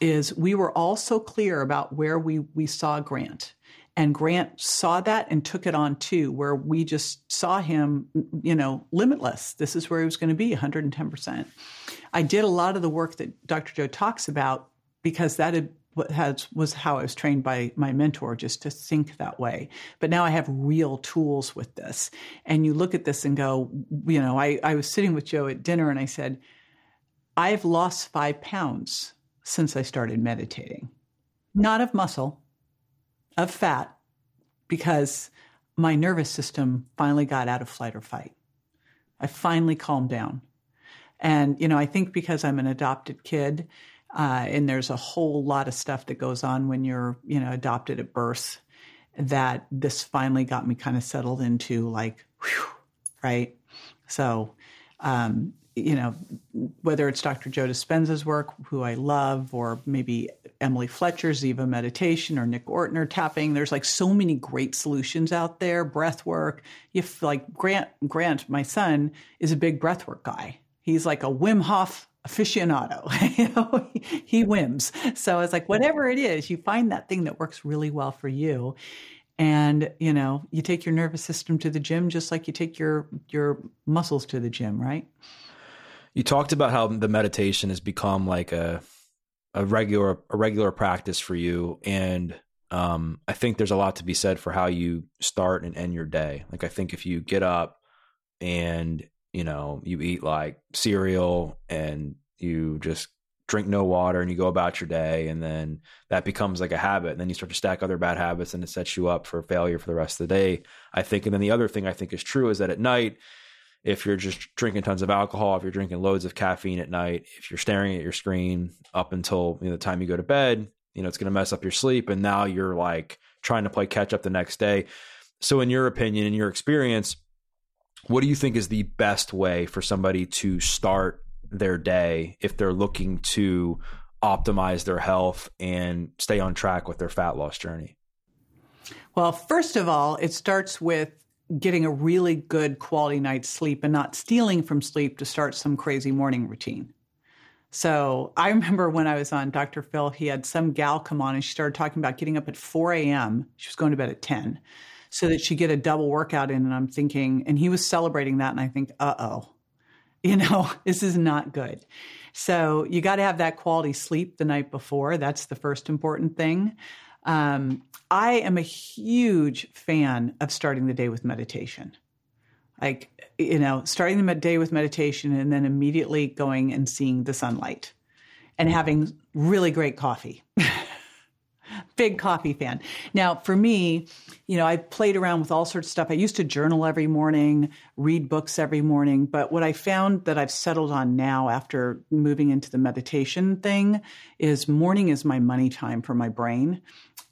S1: is we were all so clear about where we, we saw Grant and Grant saw that and took it on too, where we just saw him, you know, limitless. This is where he was going to be 110%. I did a lot of the work that Dr. Joe talks about because that had, has, was how I was trained by my mentor just to think that way. But now I have real tools with this. And you look at this and go, you know, I, I was sitting with Joe at dinner and I said, I've lost five pounds since I started meditating. Not of muscle, of fat because my nervous system finally got out of flight or fight. I finally calmed down. And, you know, I think because I'm an adopted kid, uh, and there's a whole lot of stuff that goes on when you're, you know, adopted at birth, that this finally got me kind of settled into like, whew, right? So, um, you know, whether it's Dr. Joe Dispenza's work, who I love, or maybe Emily Fletcher's Ziva Meditation or Nick Ortner tapping, there's like so many great solutions out there. Breath work. If like Grant, Grant, my son, is a big breath work guy. He's like a Wim Hof aficionado. you know, he, he whims. So it's like whatever it is, you find that thing that works really well for you and you know you take your nervous system to the gym just like you take your your muscles to the gym right
S2: you talked about how the meditation has become like a a regular a regular practice for you, and um, I think there's a lot to be said for how you start and end your day. Like I think if you get up and you know you eat like cereal and you just drink no water and you go about your day and then that becomes like a habit and then you start to stack other bad habits and it sets you up for failure for the rest of the day i think and then the other thing i think is true is that at night if you're just drinking tons of alcohol, if you're drinking loads of caffeine at night, if you're staring at your screen up until you know, the time you go to bed, you know, it's going to mess up your sleep. And now you're like trying to play catch up the next day. So, in your opinion, in your experience, what do you think is the best way for somebody to start their day if they're looking to optimize their health and stay on track with their fat loss journey?
S1: Well, first of all, it starts with getting a really good quality night's sleep and not stealing from sleep to start some crazy morning routine. So I remember when I was on Dr. Phil, he had some gal come on and she started talking about getting up at 4 a.m. She was going to bed at 10 so that she'd get a double workout in. And I'm thinking, and he was celebrating that. And I think, uh oh, you know, this is not good. So you got to have that quality sleep the night before. That's the first important thing. Um, I am a huge fan of starting the day with meditation. Like, you know, starting the day with meditation and then immediately going and seeing the sunlight and having really great coffee. Big coffee fan. Now, for me, you know, I played around with all sorts of stuff. I used to journal every morning, read books every morning. But what I found that I've settled on now after moving into the meditation thing is morning is my money time for my brain.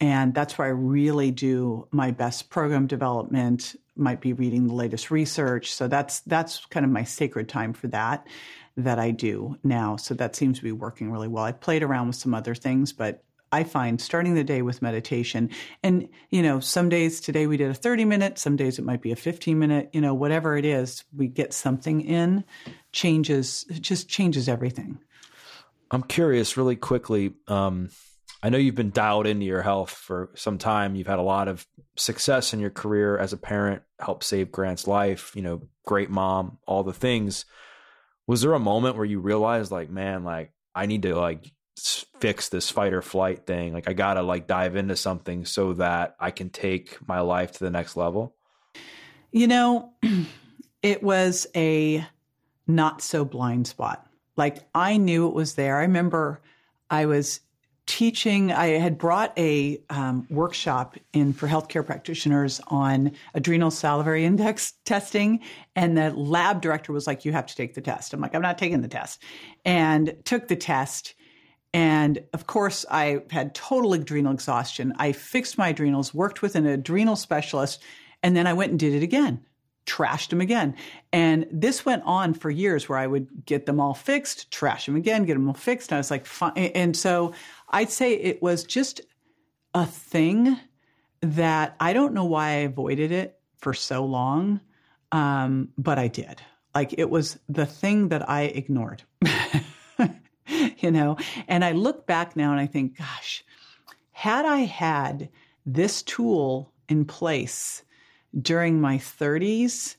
S1: And that's where I really do my best program development, might be reading the latest research. So that's that's kind of my sacred time for that that I do now. So that seems to be working really well. I played around with some other things, but I find starting the day with meditation and, you know, some days today we did a 30 minute, some days it might be a 15 minute, you know, whatever it is, we get something in changes, just changes everything.
S2: I'm curious really quickly. Um, I know you've been dialed into your health for some time. You've had a lot of success in your career as a parent, helped save Grant's life, you know, great mom, all the things. Was there a moment where you realized like, man, like I need to like fix this fight or flight thing? Like I got to like dive into something so that I can take my life to the next level?
S1: You know, it was a not so blind spot. Like I knew it was there. I remember I was teaching. I had brought a um, workshop in for healthcare practitioners on adrenal salivary index testing, and the lab director was like, "You have to take the test." I'm like, "I'm not taking the test," and took the test. And of course, I had total adrenal exhaustion. I fixed my adrenals, worked with an adrenal specialist, and then I went and did it again trashed them again. And this went on for years where I would get them all fixed, trash them again, get them all fixed. And I was like, fine. And so I'd say it was just a thing that I don't know why I avoided it for so long, um, but I did. Like it was the thing that I ignored, you know? And I look back now and I think, gosh, had I had this tool in place during my 30s,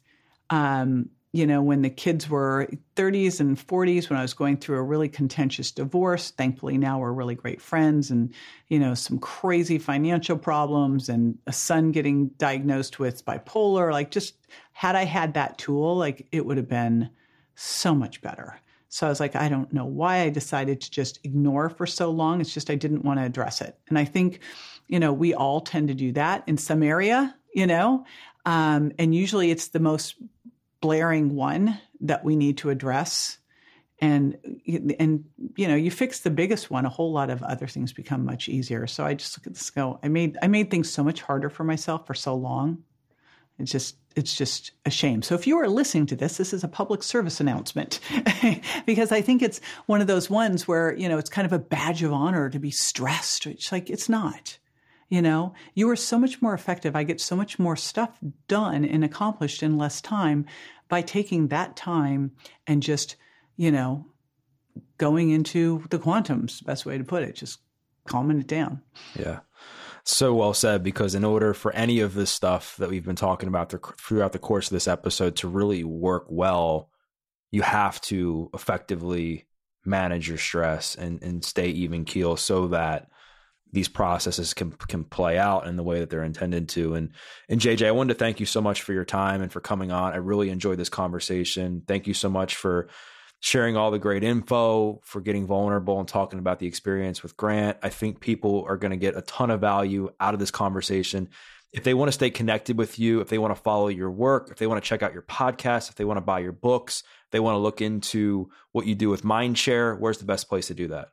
S1: um, you know, when the kids were 30s and 40s, when I was going through a really contentious divorce. Thankfully, now we're really great friends, and, you know, some crazy financial problems, and a son getting diagnosed with bipolar. Like, just had I had that tool, like, it would have been so much better. So I was like, I don't know why I decided to just ignore for so long. It's just I didn't want to address it. And I think, you know, we all tend to do that in some area, you know, um, and usually it's the most blaring one that we need to address. And and you know, you fix the biggest one, a whole lot of other things become much easier. So I just look at this go, I made I made things so much harder for myself for so long. It's just it's just a shame. So if you are listening to this, this is a public service announcement because I think it's one of those ones where, you know, it's kind of a badge of honor to be stressed. It's like it's not. You know, you are so much more effective. I get so much more stuff done and accomplished in less time by taking that time and just, you know, going into the quantums, best way to put it, just calming it down.
S2: Yeah. So well said, because in order for any of this stuff that we've been talking about throughout the course of this episode to really work well, you have to effectively manage your stress and, and stay even keel so that these processes can can play out in the way that they're intended to. And and JJ, I wanted to thank you so much for your time and for coming on. I really enjoyed this conversation. Thank you so much for sharing all the great info, for getting vulnerable and talking about the experience with Grant. I think people are going to get a ton of value out of this conversation. If they want to stay connected with you, if they want to follow your work, if they want to check out your podcast, if they want to buy your books, if they want to look into what you do with Mindshare, where's the best place to do that?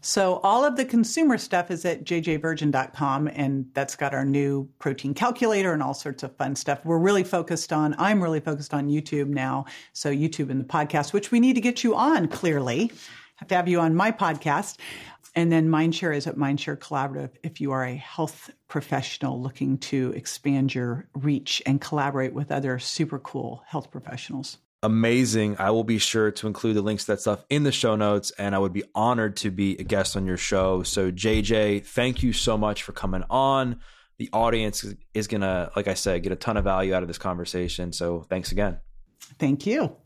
S1: So all of the consumer stuff is at jjvirgin.com and that's got our new protein calculator and all sorts of fun stuff. We're really focused on I'm really focused on YouTube now. So YouTube and the podcast, which we need to get you on clearly. Have to have you on my podcast. And then Mindshare is at Mindshare Collaborative if you are a health professional looking to expand your reach and collaborate with other super cool health professionals
S2: amazing. I will be sure to include the links to that stuff in the show notes, and I would be honored to be a guest on your show. So, JJ, thank you so much for coming on. The audience is going to, like I said, get a ton of value out of this conversation. So, thanks again.
S1: Thank you.